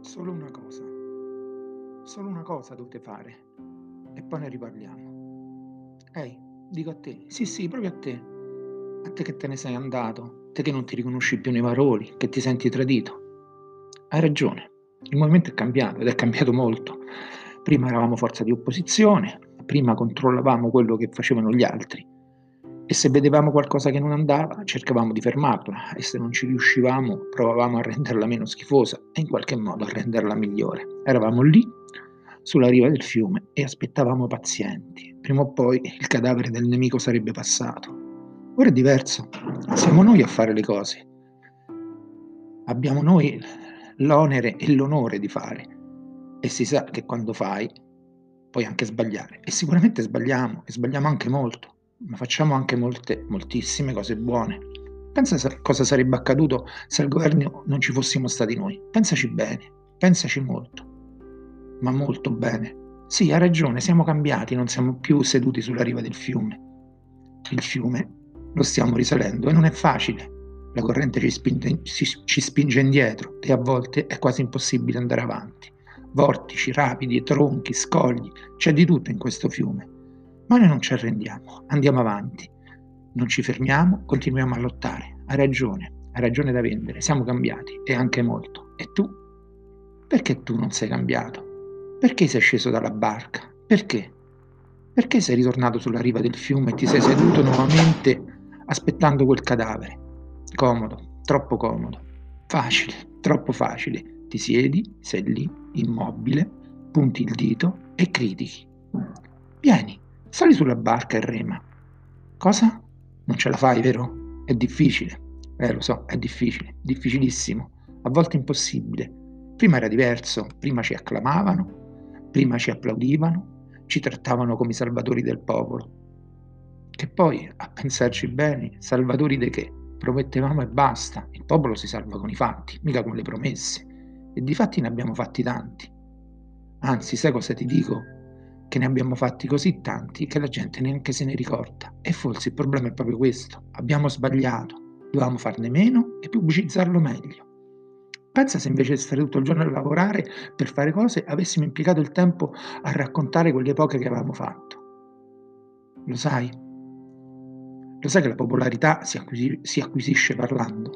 Solo una cosa. Solo una cosa dovete fare e poi ne riparliamo. Ehi, dico a te, sì, sì, proprio a te. A te che te ne sei andato, te che non ti riconosci più nei valori, che ti senti tradito. Hai ragione, il movimento è cambiato ed è cambiato molto. Prima eravamo forza di opposizione, prima controllavamo quello che facevano gli altri e se vedevamo qualcosa che non andava cercavamo di fermarla e se non ci riuscivamo provavamo a renderla meno schifosa e in qualche modo a renderla migliore. Eravamo lì sulla riva del fiume e aspettavamo pazienti. Prima o poi il cadavere del nemico sarebbe passato. Ora è diverso, siamo noi a fare le cose. Abbiamo noi l'onere e l'onore di fare e si sa che quando fai puoi anche sbagliare e sicuramente sbagliamo e sbagliamo anche molto ma facciamo anche molte, moltissime cose buone. Pensa a cosa sarebbe accaduto se al governo non ci fossimo stati noi. Pensaci bene, pensaci molto, ma molto bene. Sì, ha ragione, siamo cambiati, non siamo più seduti sulla riva del fiume. Il fiume lo stiamo risalendo e non è facile. La corrente ci spinge, ci spinge indietro e a volte è quasi impossibile andare avanti. Vortici, rapidi, tronchi, scogli, c'è di tutto in questo fiume ma noi non ci arrendiamo, andiamo avanti, non ci fermiamo, continuiamo a lottare. Hai ragione, hai ragione da vendere, siamo cambiati e anche molto. E tu? Perché tu non sei cambiato? Perché sei sceso dalla barca? Perché? Perché sei ritornato sulla riva del fiume e ti sei seduto nuovamente aspettando quel cadavere? Comodo, troppo comodo, facile, troppo facile. Ti siedi, sei lì, immobile, punti il dito e critichi. Vieni, Sali sulla barca e rema. Cosa? Non ce la fai, vero? È difficile. Eh, lo so, è difficile, difficilissimo, a volte impossibile. Prima era diverso, prima ci acclamavano, prima ci applaudivano, ci trattavano come i salvatori del popolo. Che poi, a pensarci bene, salvatori di che? Promettevamo e basta, il popolo si salva con i fatti, mica con le promesse. E di fatti ne abbiamo fatti tanti. Anzi, sai cosa ti dico? Che ne abbiamo fatti così tanti che la gente neanche se ne ricorda. E forse il problema è proprio questo. Abbiamo sbagliato. Dovevamo farne meno e pubblicizzarlo meglio. Pensa se invece di stare tutto il giorno a lavorare per fare cose avessimo impiegato il tempo a raccontare quelle poche che avevamo fatto. Lo sai? Lo sai che la popolarità si, acquisi- si acquisisce parlando?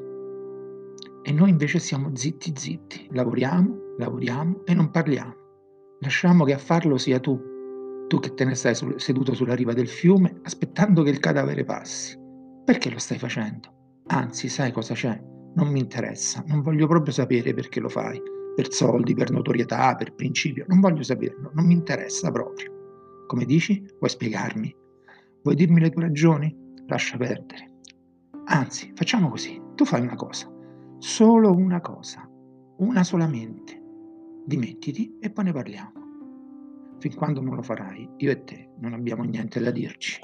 E noi invece siamo zitti zitti, lavoriamo, lavoriamo e non parliamo. Lasciamo che a farlo sia tu, tu che te ne stai sul- seduto sulla riva del fiume aspettando che il cadavere passi. Perché lo stai facendo? Anzi, sai cosa c'è? Non mi interessa, non voglio proprio sapere perché lo fai. Per soldi, per notorietà, per principio, non voglio saperlo, non mi interessa proprio. Come dici? Vuoi spiegarmi? Vuoi dirmi le tue ragioni? Lascia perdere. Anzi, facciamo così. Tu fai una cosa, solo una cosa, una solamente. Dimettiti e poi ne parliamo. Fin quando non lo farai, io e te non abbiamo niente da dirci.